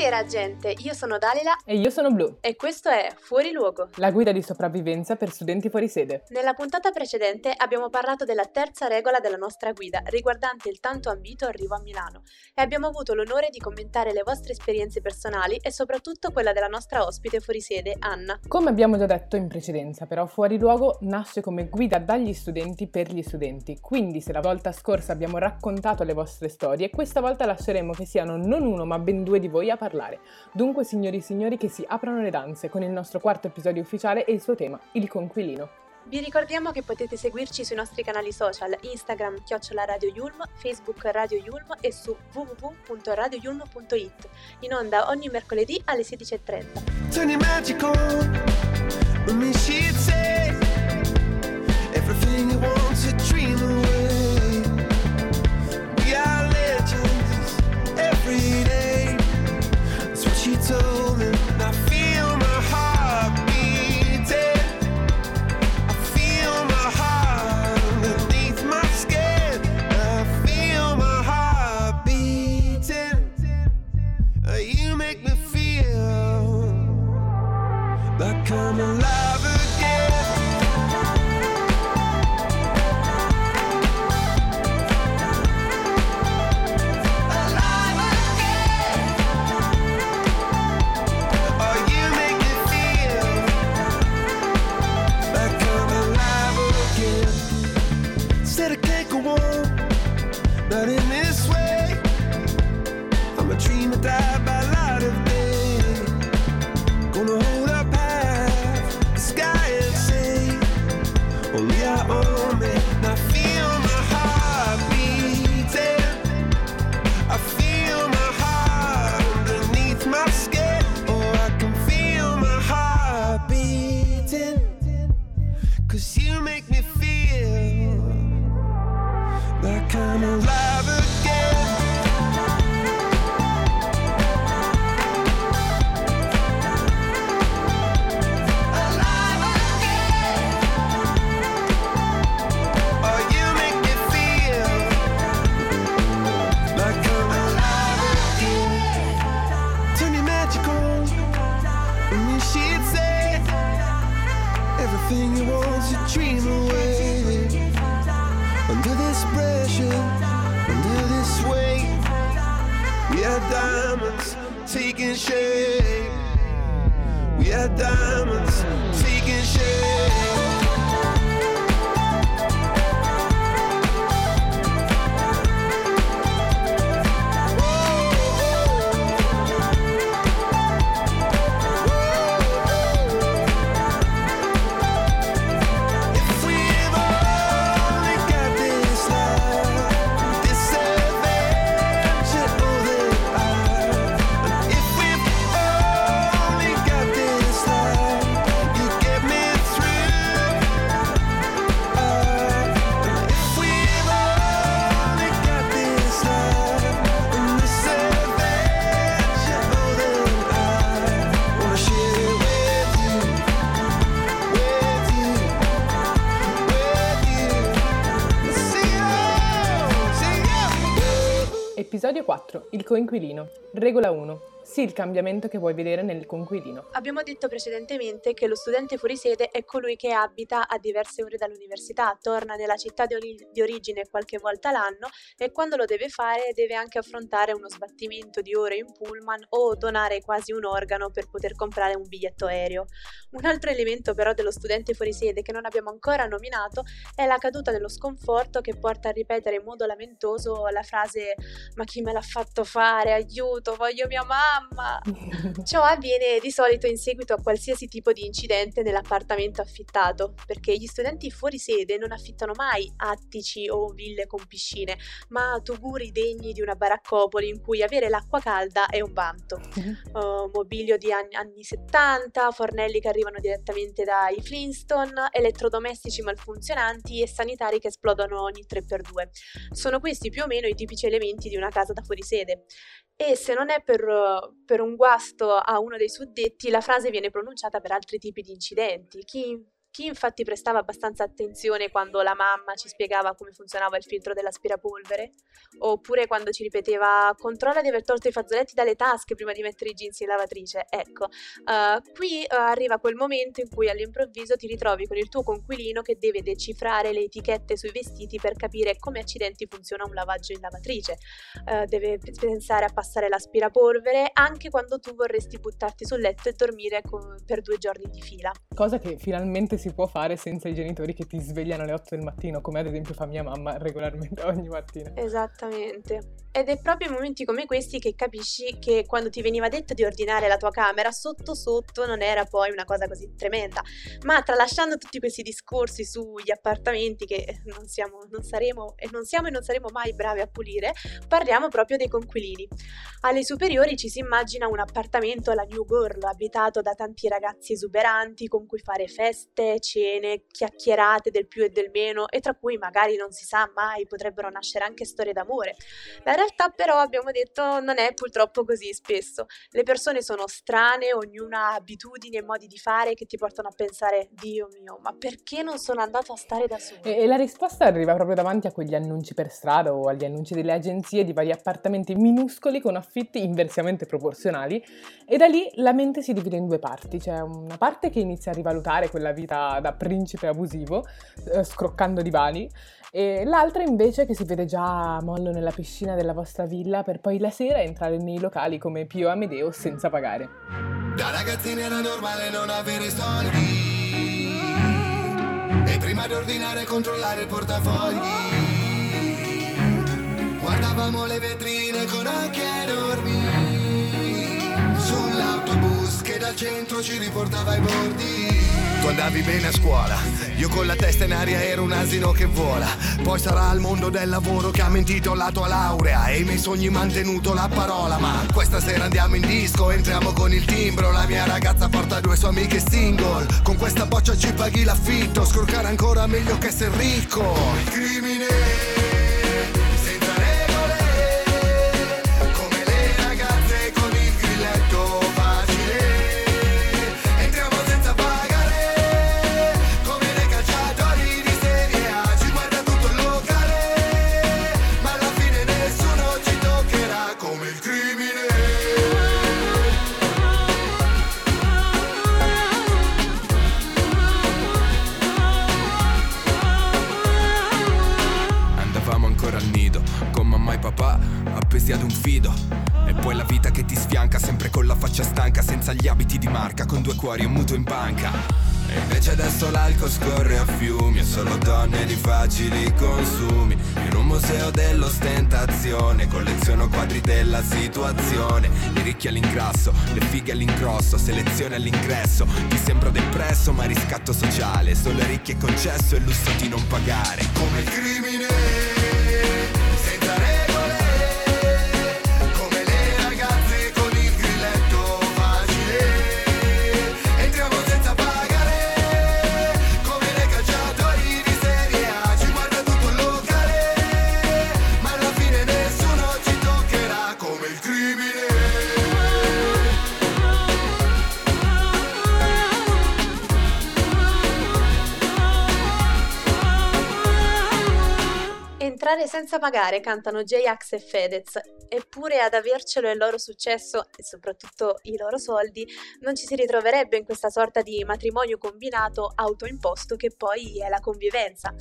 Buonasera gente, io sono Dalila E io sono Blu, e questo è Fuori Luogo. la guida di sopravvivenza per studenti fuori sede. Nella puntata precedente abbiamo parlato della terza regola della nostra guida riguardante il tanto ambito arrivo a Milano e abbiamo avuto l'onore di commentare le vostre esperienze personali e soprattutto quella della nostra ospite fuori sede, Anna. Come abbiamo già detto in precedenza, però Fuori Luogo nasce come guida dagli studenti per gli studenti, quindi se la volta scorsa abbiamo raccontato le vostre storie, questa volta lasceremo che siano non uno ma ben due di voi a parlare. Dunque signori e signori che si aprano le danze con il nostro quarto episodio ufficiale e il suo tema, il conquilino. Vi ricordiamo che potete seguirci sui nostri canali social Instagram chiocciola Radio Yulm, Facebook Radio Yulm e su www.radioyulm.it in onda ogni mercoledì alle 16.30. Turn your magic on with me, she'd say everything you want to dream come alive. Coinquilino. Regola 1. Sì il cambiamento che vuoi vedere nel conquilino. Abbiamo detto precedentemente che lo studente fuori sede è colui che abita a diverse ore dall'università, torna nella città di, ori- di origine qualche volta l'anno e quando lo deve fare deve anche affrontare uno sbattimento di ore in pullman o donare quasi un organo per poter comprare un biglietto aereo. Un altro elemento però dello studente fuori sede che non abbiamo ancora nominato è la caduta nello sconforto che porta a ripetere in modo lamentoso la frase ma chi me l'ha fatto fare, aiuto, voglio mia mamma, mamma! Ciò avviene di solito in seguito a qualsiasi tipo di incidente nell'appartamento affittato, perché gli studenti fuori sede non affittano mai attici o ville con piscine, ma tuguri degni di una baraccopoli in cui avere l'acqua calda è un vanto. Uh, mobilio di anni, anni 70, fornelli che arrivano direttamente dai Flintstone, elettrodomestici malfunzionanti e sanitari che esplodono ogni 3x2. Sono questi più o meno i tipici elementi di una casa da fuorisede. E se non è per, per un guasto a uno dei suddetti, la frase viene pronunciata per altri tipi di incidenti. Chi chi infatti prestava abbastanza attenzione quando la mamma ci spiegava come funzionava il filtro dell'aspirapolvere? Oppure quando ci ripeteva controlla di aver tolto i fazzoletti dalle tasche prima di mettere i jeans in lavatrice? Ecco, uh, qui uh, arriva quel momento in cui all'improvviso ti ritrovi con il tuo conquilino che deve decifrare le etichette sui vestiti per capire come accidenti funziona un lavaggio in lavatrice. Uh, deve pensare a passare l'aspirapolvere anche quando tu vorresti buttarti sul letto e dormire con, per due giorni di fila. Cosa che finalmente si può fare senza i genitori che ti svegliano alle 8 del mattino, come ad esempio fa mia mamma regolarmente ogni mattina. Esattamente. Ed è proprio in momenti come questi che capisci che quando ti veniva detto di ordinare la tua camera, sotto sotto non era poi una cosa così tremenda. Ma tralasciando tutti questi discorsi sugli appartamenti che non siamo, non saremo e non siamo e non saremo mai bravi a pulire, parliamo proprio dei conquilini. Alle superiori ci si immagina un appartamento alla New Girl, abitato da tanti ragazzi esuberanti con cui fare feste, cene, chiacchierate del più e del meno e tra cui magari non si sa mai potrebbero nascere anche storie d'amore. La realtà però abbiamo detto non è purtroppo così spesso. Le persone sono strane, ognuna ha abitudini e modi di fare che ti portano a pensare Dio mio, ma perché non sono andato a stare da solo? E, e la risposta arriva proprio davanti a quegli annunci per strada o agli annunci delle agenzie di vari appartamenti minuscoli con affitti inversamente proporzionali e da lì la mente si divide in due parti. C'è una parte che inizia a rivalutare quella vita da principe abusivo, eh, scroccando divani, e l'altra invece che si vede già mollo nella piscina della vostra villa per poi la sera entrare nei locali come Pio Amedeo senza pagare. Da ragazzini era normale non avere soldi. E prima di ordinare controllare il portafogli Guardavamo le vetrine con occhi enormi. Sull'autobus che dal centro ci riportava ai bordi tu andavi bene a scuola, io con la testa in aria ero un asino che vola. Poi sarà il mondo del lavoro che ha mentito la tua laurea e i miei sogni mantenuto la parola. Ma questa sera andiamo in disco, entriamo con il timbro. La mia ragazza porta due sue amiche single. Con questa boccia ci paghi l'affitto, scroccare ancora meglio che essere ricco. Crimine. La faccia stanca, senza gli abiti di marca, con due cuori e un mutuo in banca. E invece adesso l'alcol scorre a fiumi, e solo donne di facili consumi. In un museo dell'ostentazione, colleziono quadri della situazione. I ricchi all'ingrasso, le fighe all'ingrosso, selezione all'ingresso. Ti sembro depresso, ma riscatto sociale. Solo ai ricchi è concesso e lusso di non pagare. come il crimine Entrare senza pagare, cantano J-Ax e Fedez, eppure ad avercelo il loro successo e soprattutto i loro soldi non ci si ritroverebbe in questa sorta di matrimonio combinato autoimposto che poi è la convivenza.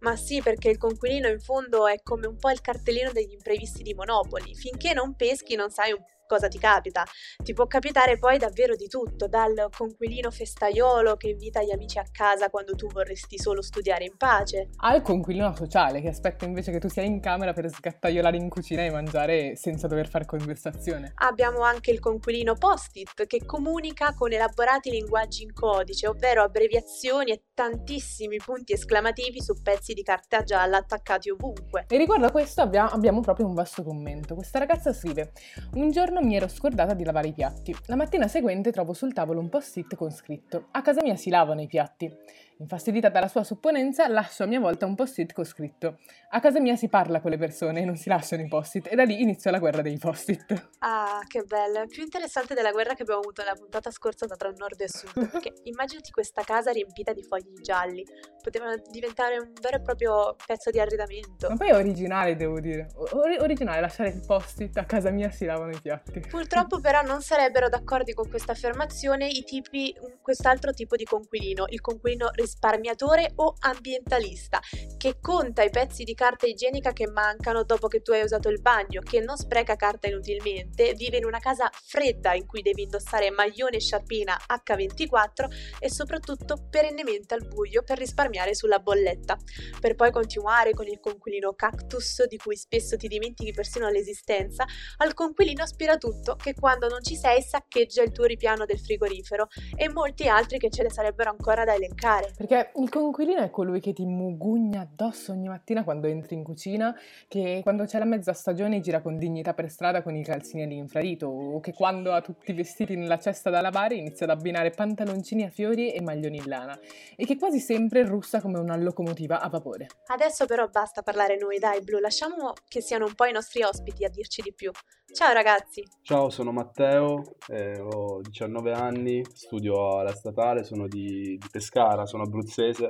Ma sì, perché il conquilino in fondo è come un po' il cartellino degli imprevisti di Monopoli, finché non peschi non sai un cosa ti capita. Ti può capitare poi davvero di tutto, dal conquilino festaiolo che invita gli amici a casa quando tu vorresti solo studiare in pace, Al conquilino sociale che aspetta invece che tu sia in camera per sgattaiolare in cucina e mangiare senza dover fare conversazione. Abbiamo anche il conquilino post-it che comunica con elaborati linguaggi in codice, ovvero abbreviazioni e tantissimi punti esclamativi su pezzi di carta gialla attaccati ovunque. E riguardo a questo abbia- abbiamo proprio un vasto commento. Questa ragazza scrive: Un giorno mi ero scordata di lavare i piatti. La mattina seguente trovo sul tavolo un post-it con scritto: A casa mia si lavano i piatti. Infastidita dalla sua supponenza, lascio a mia volta un post-it con scritto: A casa mia si parla con le persone e non si lasciano i post-it. E da lì iniziò la guerra dei post-it. Ah, che bello, è più interessante della guerra che abbiamo avuto nella puntata scorsa tra nord e sud, perché immaginati questa casa riempita di fogli gialli, poteva diventare un vero e proprio pezzo di arredamento. Ma poi è originale, devo dire. O- ori- originale lasciare il post-it a casa mia si lavano i piatti. Purtroppo però non sarebbero d'accordo con questa affermazione i tipi, quest'altro tipo di conquilino, il conquilino risparmiatore o ambientalista, che conta i pezzi di carta igienica che mancano dopo che tu hai usato il bagno, che non spreca carta inutilmente, vive in una casa fredda in cui devi indossare maglione e sciarpina H24 e soprattutto perennemente al buio per risparmiare sulla bolletta, per poi continuare con il conquilino cactus di cui spesso ti dimentichi persino l'esistenza, al conquilino aspiratutto che quando non ci sei saccheggia il tuo ripiano del frigorifero e molti altri che ce ne sarebbero ancora da elencare. Perché il conquilino è colui che ti mugugna addosso ogni mattina quando entri in cucina, che quando c'è la mezza stagione gira con dignità per strada con i calzini all'infradito, o che quando ha tutti i vestiti nella cesta da lavare inizia ad abbinare pantaloncini a fiori e maglioni in lana, e che quasi sempre russa come una locomotiva a vapore. Adesso però basta parlare noi, dai Blu, lasciamo che siano un po' i nostri ospiti a dirci di più. Ciao ragazzi! Ciao, sono Matteo, eh, ho 19 anni, studio alla statale, sono di, di Pescara, sono abruzzese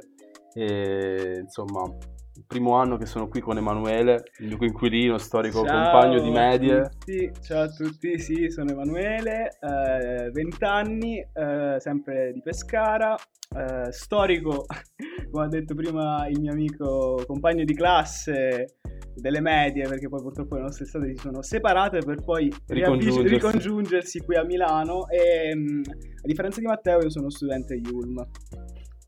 e insomma, primo anno che sono qui con Emanuele, il mio coinquilino, storico compagno di medie. tutti, ciao a tutti, sì, sono Emanuele, eh, 20 anni, eh, sempre di Pescara, eh, storico, come ha detto prima il mio amico compagno di classe delle medie, perché poi purtroppo le nostre strade si sono separate per poi Ricongiungersi. ricongiungersi qui a Milano e mh, a differenza di Matteo io sono studente Yulm,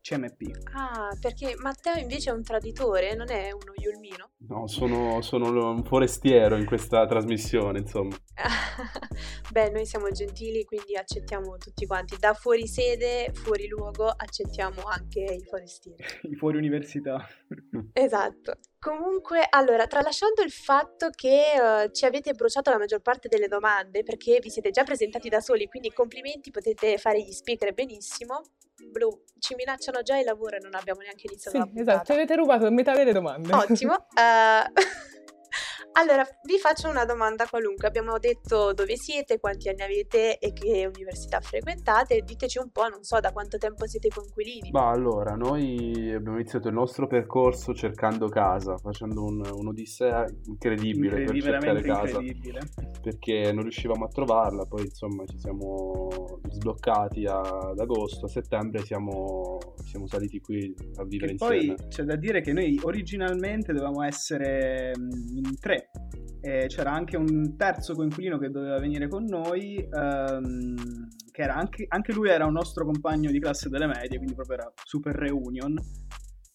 CMP. Ah, perché Matteo invece è un traditore, non è uno Yulmino? No, sono, sono un forestiero in questa trasmissione, insomma. Beh, noi siamo gentili, quindi accettiamo tutti quanti. Da fuori sede, fuori luogo, accettiamo anche i forestieri. I fuori università. Esatto. Comunque, allora, tralasciando il fatto che eh, ci avete bruciato la maggior parte delle domande, perché vi siete già presentati da soli, quindi complimenti, potete fare gli speaker benissimo. Blu, ci minacciano già il lavoro e non abbiamo neanche iniziato Sì, la puntata. esatto, ci avete rubato metà delle domande. Ottimo. eh, allora, vi faccio una domanda qualunque. Abbiamo detto dove siete, quanti anni avete e che università frequentate. Diteci un po', non so, da quanto tempo siete coinquilini. Ma allora, noi abbiamo iniziato il nostro percorso cercando casa, facendo un- un'odissea incredibile per cercare veramente casa. incredibile. perché non riuscivamo a trovarla, poi insomma ci siamo sbloccati a- ad agosto, a settembre siamo, siamo saliti qui a vivere Che poi insieme. c'è da dire che noi originalmente dovevamo essere mm, in tre. E c'era anche un terzo coinquilino che doveva venire con noi, ehm, che era anche, anche lui era un nostro compagno di classe delle medie, quindi proprio era super reunion.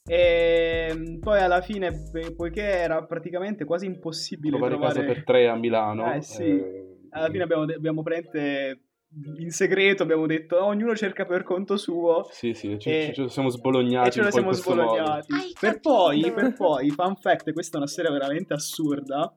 E mm, poi alla fine, poiché era praticamente quasi impossibile Trovare casa trovare... per tre a Milano. Eh, sì. eh, Alla fine abbiamo, abbiamo praticamente in segreto abbiamo detto "Oh, ognuno cerca per conto suo Sì, sì, ci, E- ci siamo sbolognati e ce lo siamo sbolognati. Per poi, per poi, fun fact, questa è una storia veramente assurda.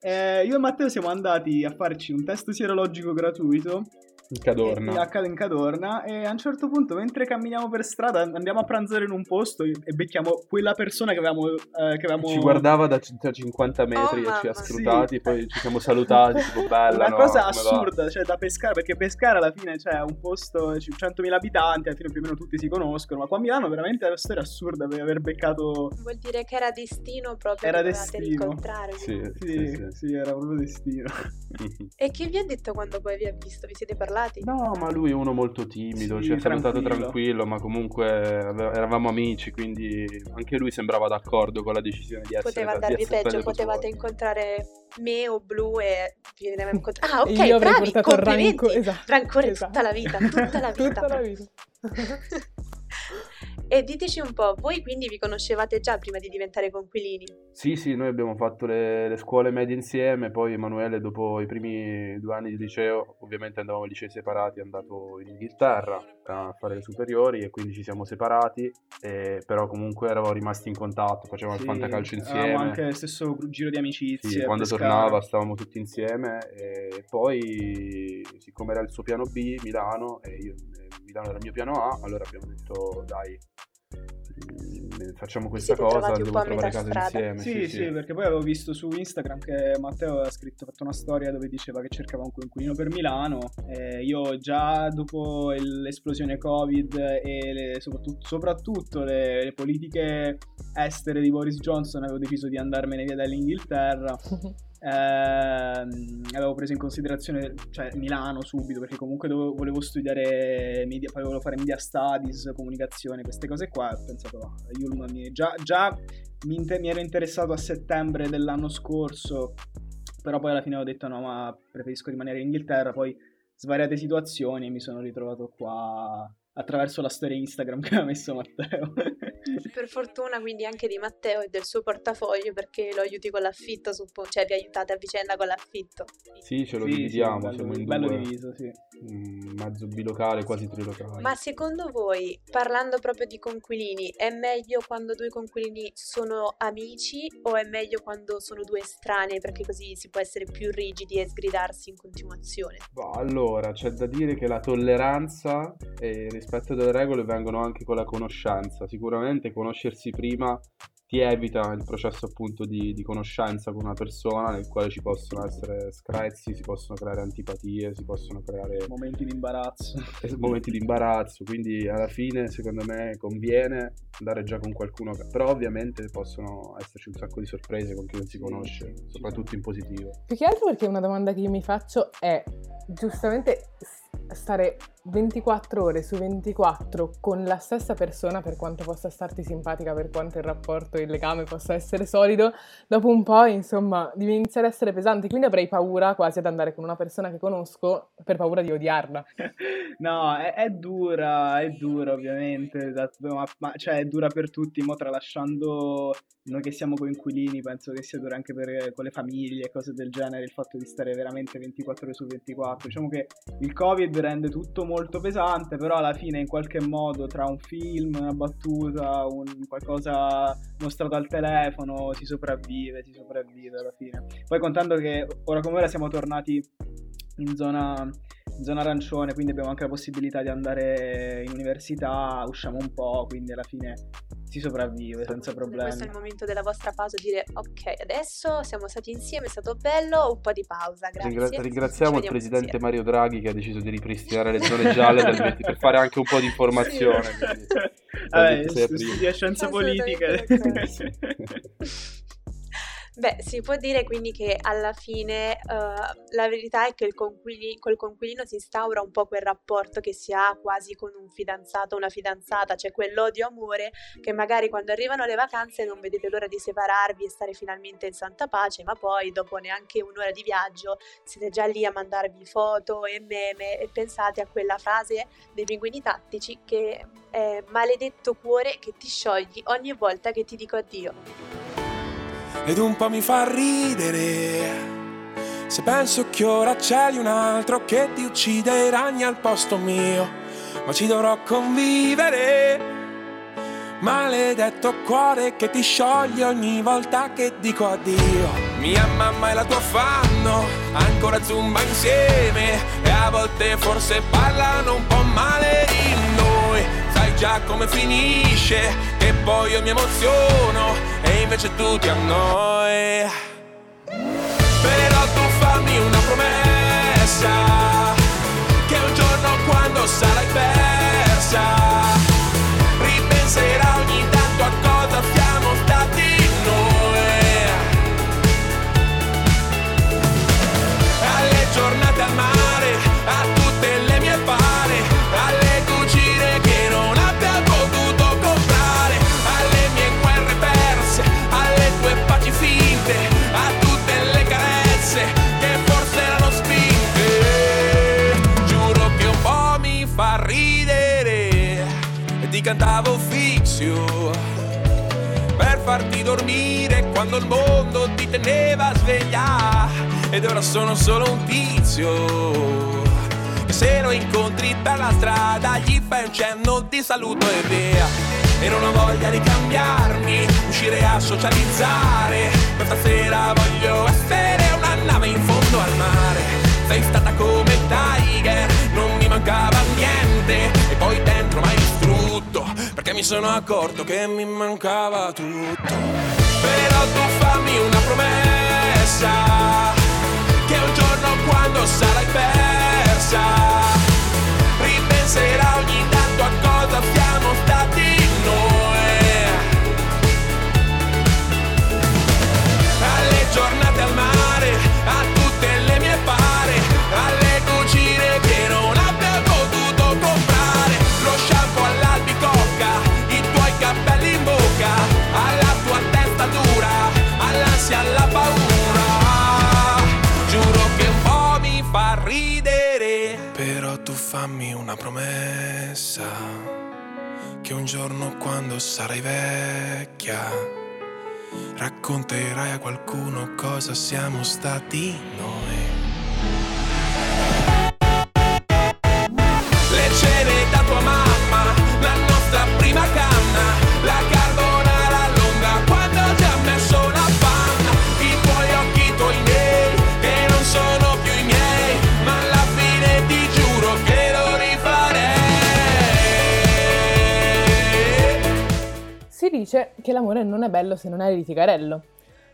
eh, io e Matteo siamo andati a farci un test sierologico gratuito In Cadorna. e in Cadorna e a un certo punto mentre camminiamo per strada andiamo a pranzare in un posto e becchiamo quella persona che avevamo, eh, che avevamo Ci guardava da, da 50 metri Oh, e ci ha scrutati, poi ci siamo salutati, tipo bella, una no? cosa Come va?" assurda, cioè da pescare, perché pescare alla fine c'è un posto, c- 100.000 abitanti, alla fine più o meno tutti si conoscono, ma qua a Milano veramente è una storia assurda per aver beccato... Vuol dire che era destino proprio Era destino. rincontrare. Sì, Sì, sì, sì, sì. era proprio destino. E chi vi ha detto quando poi vi ha visto? Vi siete parlati? No, ma lui è uno molto timido, Sì, ci ha salutato tranquillo. tranquillo, ma comunque eravamo amici, quindi anche lui sembrava d'accordo con la decisione di essere Poteva andarvi peggio, potevate incontrare me o blu e vi veniamo incontro. Ah, ok, E io avrei bravi, complimenti. ranco- esatto, Rancore esatto. tutta la vita, tutta la vita. Tutta la vita. E diteci un po', voi quindi vi conoscevate già prima di diventare conquilini? Sì, sì, noi abbiamo fatto le, le scuole medie insieme, poi Emanuele dopo i primi due anni di liceo, ovviamente andavamo a licei separati, è andato in Inghilterra a fare le superiori e quindi ci siamo separati, e- però comunque eravamo rimasti in contatto, facevamo Sì, il fantacalcio avevamo insieme. anche il stesso giro di amicizie. Sì, quando Pescara. tornava stavamo tutti insieme e poi siccome era il suo piano B, Milano, e io, Milano era il mio piano A, allora abbiamo detto dai, mm, facciamo questa siete cosa, devo trovare casa strada. insieme. Sì, sì, perché poi avevo visto su Instagram che Matteo aveva scritto, fatto una storia dove diceva che cercava un coinquilino per Milano. E io già dopo l'esplosione Covid e le- soprattutto, soprattutto le, le politiche estere di Boris Johnson avevo deciso di andarmene via dall'Inghilterra. Ehm, avevo preso in considerazione cioè, Milano subito perché comunque dovevo- volevo studiare media, poi volevo fare media studies, comunicazione, queste cose qua. Ho pensato, "Ah, Yulm mi- già, già mi, inter- mi ero interessato a settembre dell'anno scorso, però poi alla fine ho detto no, ma preferisco rimanere in Inghilterra. Poi svariate situazioni mi sono ritrovato qua attraverso la storia Instagram che aveva messo Matteo. Per fortuna quindi anche di Matteo e del suo portafoglio perché lo aiuti con l'affitto, suppo- cioè vi aiutate a vicenda con l'affitto. Sì, ce lo Sì, sì, dividiamo, bello, siamo in bello due, diviso, sì. un mezzo bilocale, quasi trilocale. Ma secondo voi, parlando proprio di conquilini, è meglio quando due conquilini sono amici o è meglio quando sono due estranei perché così si può essere più rigidi e sgridarsi in continuazione? Bah, Allora, c'è da dire che la tolleranza e il rispetto delle regole vengono anche con la conoscenza. Sicuramente conoscersi prima ti evita il processo appunto di, di conoscenza con una persona nel quale ci possono essere screzi, si possono creare antipatie, si possono creare Momenti di imbarazzo. momenti di imbarazzo, quindi alla fine secondo me conviene andare già con qualcuno, però ovviamente possono esserci un sacco di sorprese con chi non si conosce, soprattutto in positivo. Più che altro perché una domanda che io mi faccio è giustamente stare 24 ore su 24 con la stessa persona per quanto possa starti simpatica, per quanto il rapporto, il legame possa essere solido, dopo un po' insomma deve iniziare a essere pesante, quindi avrei paura quasi ad andare con una persona che conosco per paura di odiarla. No, è, è dura, è dura ovviamente, da- ma, ma- cioè è dura per tutti, mo tralasciando noi che siamo coinquilini, penso che sia dura anche per, con le famiglie, cose del genere, il fatto di stare veramente 24 ore su 24. Diciamo che il Covid rende tutto molto pesante, però alla fine in qualche modo tra un film, una battuta, un qualcosa mostrato al telefono, si sopravvive, si sopravvive alla fine. Poi contando che ora come ora siamo tornati in zona in zona arancione, quindi abbiamo anche la possibilità di andare in università, usciamo un po', quindi alla fine si sopravvive senza problemi. Questo è il momento della vostra pausa, dire ok, adesso siamo stati insieme, è stato bello, un po' di pausa, grazie. Ringra- ringraziamo il presidente insieme. Mario Draghi che ha deciso di ripristinare le zone gialle del 20 per fare anche un po' di informazione. Sì. quindi- Vabbè, studia scienze politiche. Beh, si può dire quindi che alla fine eh, la verità è che il conquili- col conquilino si instaura un po' quel rapporto che si ha quasi con un fidanzato o una fidanzata, cioè quell'odio-amore che magari quando arrivano le vacanze non vedete l'ora di separarvi e stare finalmente in santa pace, ma poi dopo neanche un'ora di viaggio siete già lì a mandarvi foto e meme e pensate a quella frase dei pinguini tattici che è maledetto cuore che ti sciogli ogni volta che ti dico addio. Ed un po' mi fa ridere. Se penso che ora c'è un altro che ti uccide i ragni al posto mio, ma ci dovrò convivere. Maledetto cuore che ti scioglie ogni volta che dico addio. Mia mamma e la tua fanno ancora zumba insieme e a volte forse parlano un po' male di noi. Già come finisce, che poi io mi emoziono e invece tu ti annoi. Però dormire quando il mondo ti teneva sveglia. Ed ora sono solo un tizio. Che se lo incontri per la strada gli fai un cenno di saluto e via. E non ho voglia di cambiarmi uscire a socializzare. Questa sera voglio sono accorto che mi mancava tutto. Però tu fammi una promessa che un giorno quando sarai persa ripenserà ogni tanto a cosa siamo stati all'ansia alla paura giuro che un po' mi fa ridere però tu fammi una promessa che un giorno quando sarai vecchia racconterai a qualcuno cosa siamo stati noi. Dice che l'amore non è bello se non è litigarello.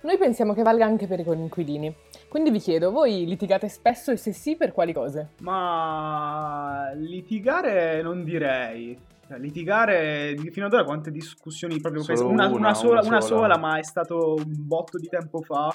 Noi pensiamo che valga anche per i coinquilini. Quindi vi chiedo, voi litigate spesso e se sì, per quali cose? Ma litigare non direi. Cioè, litigare fino ad ora quante discussioni proprio Solo queste- una, una, una sola, una sola. sola, ma è stato un botto di tempo fa.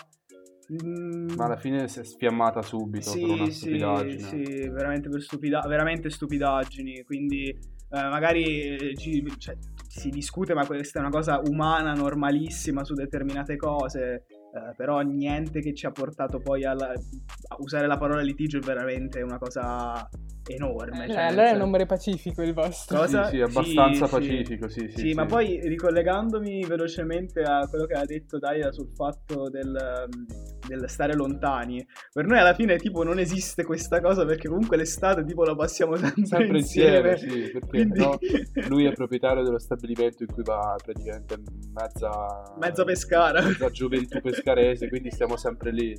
Mm, Ma alla fine si è sfiammata subito per una sì, stupidaggine. sì, sì, veramente per stupida- veramente stupidaggini. Quindi eh, magari eh, ci- cioè, si discute, ma questa è una cosa umana, normalissima su determinate cose. eh, però niente che ci ha portato poi alla- a usare la parola litigio è veramente una cosa enorme. Eh, cioè, allora è un amore pacifico il vostro. Cosa? Sì, sì, abbastanza Sì, sì. pacifico, sì, sì. Sì, ma poi ricollegandomi velocemente a quello che ha detto Daria sul fatto del, um, del stare lontani, per noi alla fine tipo non esiste questa cosa perché comunque l'estate tipo la passiamo sempre, Sempre insieme. insieme, sì, perché Quindi- no, lui è proprietario dello stabilimento in cui va praticamente mezza... Mezza Pescara. Mezza gioventù pescarese, quindi stiamo sempre lì.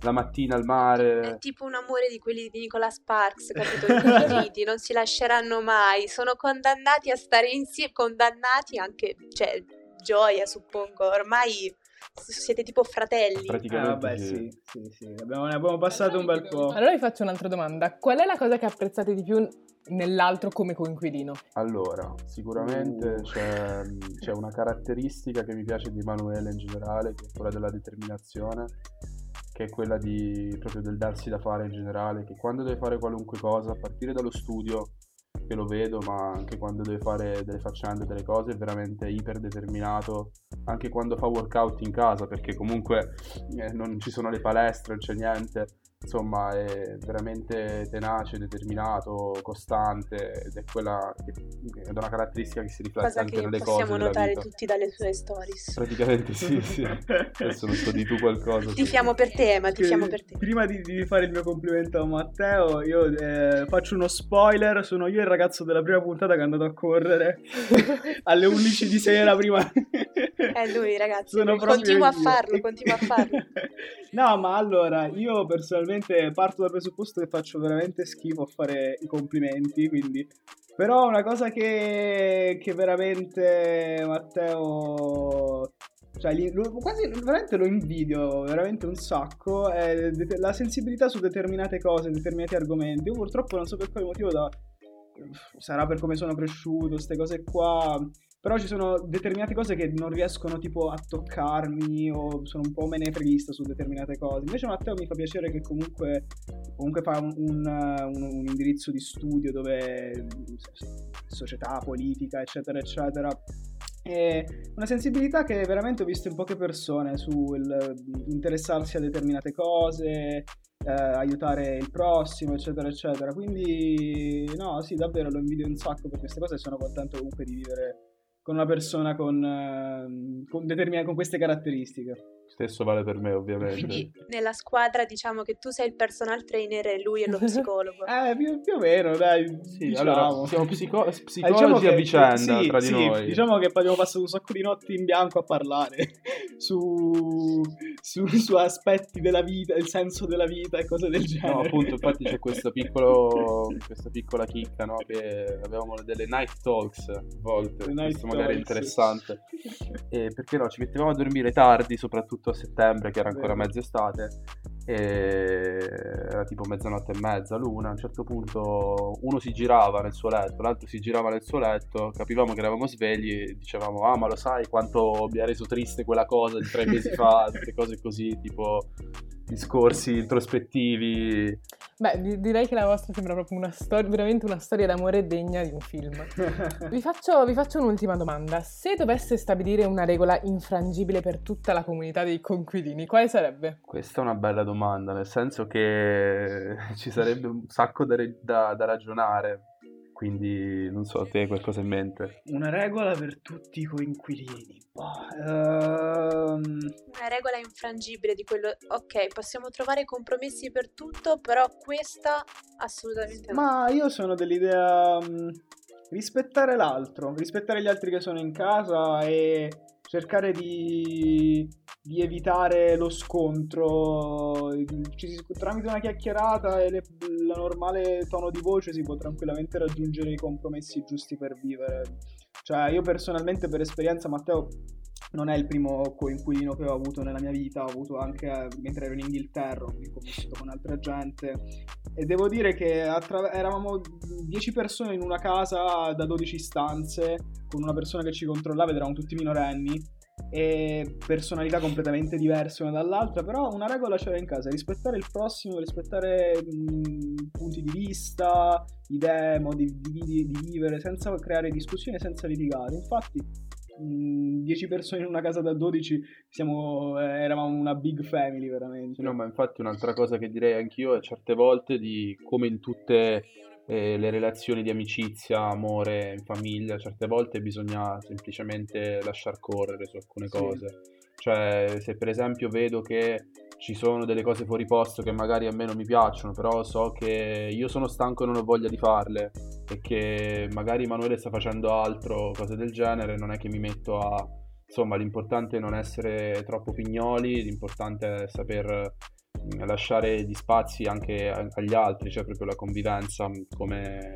La mattina al È mare. tipo un amore di quelli di Nicola Sparks, capito? Infiniti, non si lasceranno mai, sono condannati a stare insieme, condannati anche, cioè, gioia suppongo, ormai siete tipo fratelli. Praticamente vabbè, sì. sì, sì, sì. Abbiamo, ne abbiamo passato un bel po'. Allora vi faccio un'altra domanda. Qual è la cosa che apprezzate di più nell'altro come coinquilino? Allora, sicuramente Uh. c'è, c'è una caratteristica che mi piace di Emanuele in generale, che è quella della determinazione, che è quella di, proprio del darsi da fare in generale, che quando deve fare qualunque cosa, a partire dallo studio, che lo vedo, ma anche quando deve fare delle faccende, delle cose, è veramente iper determinato, anche quando fa workout in casa, perché comunque eh, non ci sono le palestre, non c'è niente, insomma è veramente tenace, determinato, costante ed è quella che è una caratteristica che si riflette Cosa anche che nelle cose possiamo notare vita. tutti dalle sue stories. Praticamente sì, sì. Adesso non so di tu qualcosa. sì. Tifiamo per te, ma tifiamo per te. Prima di, di fare il mio complimento a Matteo, io eh, faccio uno spoiler. Sono io il ragazzo della prima puntata che è andato a correre alle 11 di sera prima. È lui, ragazzi. Sono continua a farlo, continua a farlo. no, ma allora io personalmente parto dal presupposto che faccio veramente schifo a fare i complimenti, quindi però una cosa che, che veramente Matteo cioè, quasi veramente lo invidio veramente un sacco è la sensibilità su determinate cose, determinati argomenti. Io purtroppo non so per quale motivo da sarà per come sono cresciuto, queste cose qua. Però ci sono determinate cose che non riescono tipo a toccarmi o sono un po' menefreghista su determinate cose. Invece Matteo mi fa piacere che comunque, comunque fa un, un- un- indirizzo di studio dove società, politica, eccetera, eccetera. E una sensibilità che veramente ho visto in poche persone sul interessarsi a determinate cose, eh, aiutare il prossimo, eccetera, eccetera. Quindi, no, sì, davvero lo invidio un sacco per queste cose e sono contento comunque di vivere con una persona con, eh, con, determin- con queste caratteristiche. Stesso vale per me, ovviamente. Quindi nella squadra diciamo che tu sei il personal trainer e lui è lo psicologo. eh, più, più, o meno, dai. Sì, diciamo. allora, siamo psico- psicologi eh, diciamo che, a vicenda sì, tra di sì, noi. Diciamo che abbiamo passato un sacco di notti in bianco a parlare su, su, su, aspetti della vita, il senso della vita e cose del genere. No, appunto, infatti c'è questo piccolo, questa piccola chicca, no? Che avevamo delle night talks a volte, questo magari è interessante. E perché no, ci mettevamo a dormire tardi, soprattutto a settembre che era ancora mezza estate e era tipo mezzanotte e mezza, l'una, a un certo punto uno si girava nel suo letto, l'altro si girava nel suo letto, capivamo che eravamo svegli e dicevamo ah ma lo sai quanto mi ha reso triste quella cosa di tre mesi fa, tutte cose così tipo discorsi introspettivi. Beh, direi che la vostra sembra proprio una storia, veramente una storia d'amore degna di un film. vi, faccio, vi faccio un'ultima domanda. Se dovesse stabilire una regola infrangibile per tutta la comunità dei conquilini, quale sarebbe? Questa è una bella domanda, nel senso che ci sarebbe un sacco da, da, da ragionare. Quindi non so, te hai qualcosa in mente? Una regola per tutti i coinquilini. Oh, um... Una regola infrangibile di quello, ok, possiamo trovare compromessi per tutto, però questa assolutamente no. Ma io sono dell'idea um, rispettare l'altro, rispettare gli altri che sono in casa e cercare di, di evitare lo scontro. Si, tramite una chiacchierata e le, la normale tono di voce si può tranquillamente raggiungere i compromessi giusti per vivere. Cioè, io personalmente, per esperienza, Matteo non è il primo coinquilino che ho avuto nella mia vita, ho avuto anche eh, mentre ero in Inghilterra, ho conosciuto con altra gente e devo dire che attra- eravamo 10 persone in una casa da 12 stanze con una persona che ci controllava ed eravamo tutti minorenni e personalità completamente diverse una dall'altra, però una regola c'era in casa, rispettare il prossimo, rispettare mh, punti di vista, idee, modi di, di, di vivere, senza creare discussioni, senza litigare. Infatti 10 persone in una casa da 12 siamo, eh, eravamo una big family veramente. No, ma infatti un'altra cosa che direi anch'io è certe volte di come in tutte eh, le relazioni di amicizia, amore, in famiglia, certe volte bisogna semplicemente lasciar correre su alcune sì. cose. Cioè, se per esempio vedo che ci sono delle cose fuori posto che magari a me non mi piacciono, però so che io sono stanco e non ho voglia di farle e che magari Emanuele sta facendo altro, cose del genere, non è che mi metto a... Insomma, l'importante è non essere troppo pignoli, l'importante è saper lasciare gli spazi anche agli altri, cioè proprio la convivenza come,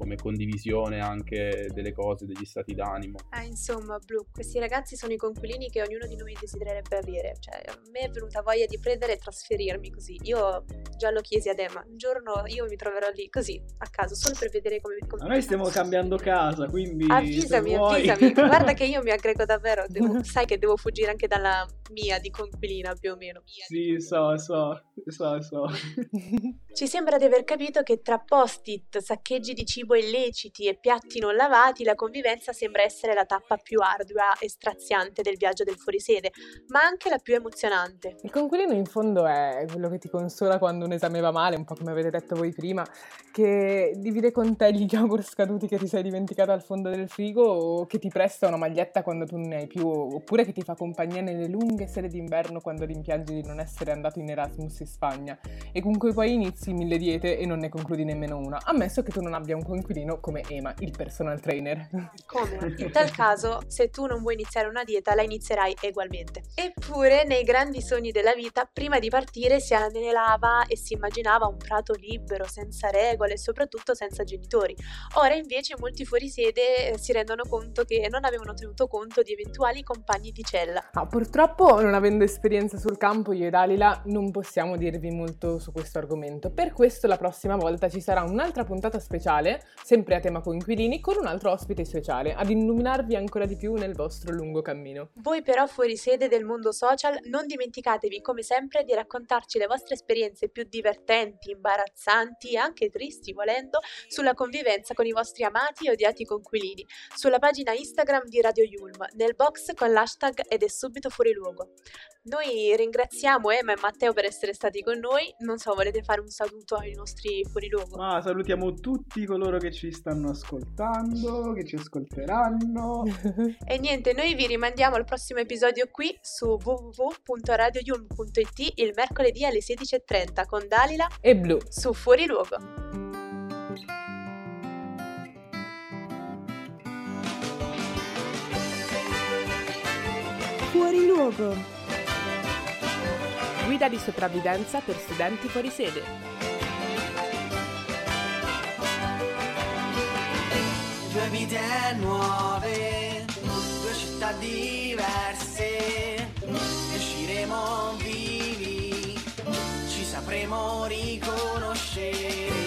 come condivisione anche delle cose, degli stati d'animo. Ah, insomma, Blu, questi ragazzi sono i conquilini che ognuno di noi desidererebbe avere. Cioè, a me è venuta voglia di prendere e trasferirmi così. Io già lo chiesi ad Emma, un giorno io mi troverò lì così, a caso, solo per vedere come... come Ma noi stiamo cambiando casa, quindi... Avvisami, avvisami. Guarda che io mi aggrego davvero, devo, sai che devo fuggire anche dalla mia di conquilina più o meno. Mia sì, so, so, so, so. Ci sembra di aver capito che tra post-it, saccheggi di cibo illeciti e piatti non lavati, la convivenza sembra essere la tappa più ardua e straziante del viaggio del fuorisede, ma anche la più emozionante. Il conquilino in fondo è quello che ti consola quando un esame va male, un po' come avete detto voi prima, che divide con te gli yogurt scaduti che ti sei dimenticato al fondo del frigo o che ti presta una maglietta quando tu ne hai più, oppure che ti fa compagnia nelle lunghe sere d'inverno quando rimpiangi di non essere andato in Erasmus in Spagna e con cui poi inizi mille diete e non ne concludi nemmeno una, ammesso che tu non abbia un coinquilino come Ema, il personal trainer. Come? In tal caso, se tu non vuoi iniziare una dieta, la inizierai ugualmente. Eppure, nei grandi sogni della vita, prima di partire si anelava e si immaginava un prato libero, senza regole e soprattutto senza genitori. Ora invece molti fuorisede eh, si rendono conto che non avevano tenuto conto di eventuali compagni di cella. Ah, purtroppo, non avendo esperienza sul campo, io ed Alila non possiamo dirvi molto su questo argomento per questo la prossima volta ci sarà un'altra puntata speciale, sempre a tema coinquilini, con un altro ospite speciale, ad illuminarvi ancora di più nel vostro lungo cammino. Voi però fuori sede del mondo social non dimenticatevi come sempre di raccontarci le vostre esperienze più divertenti, imbarazzanti e anche tristi volendo sulla convivenza con i vostri amati e odiati conquilini, sulla pagina Instagram di Radio Yulm, nel box con l'hashtag ed è subito fuori luogo. Noi ringraziamo Emma e Matteo per essere stati con noi, non so, volete fare un saluto ai nostri fuori luogo? Ah, salutiamo tutti coloro coloro che ci stanno ascoltando, che ci ascolteranno. E niente, noi vi rimandiamo al prossimo episodio qui su www.radioyulm.it il mercoledì alle 16.30 con Dalila e Blu. su Fuori Luogo. Fuori luogo. Guida di sopravvivenza per studenti fuori sede. Vite nuove, due città diverse, usciremo vivi, ci sapremo riconoscere.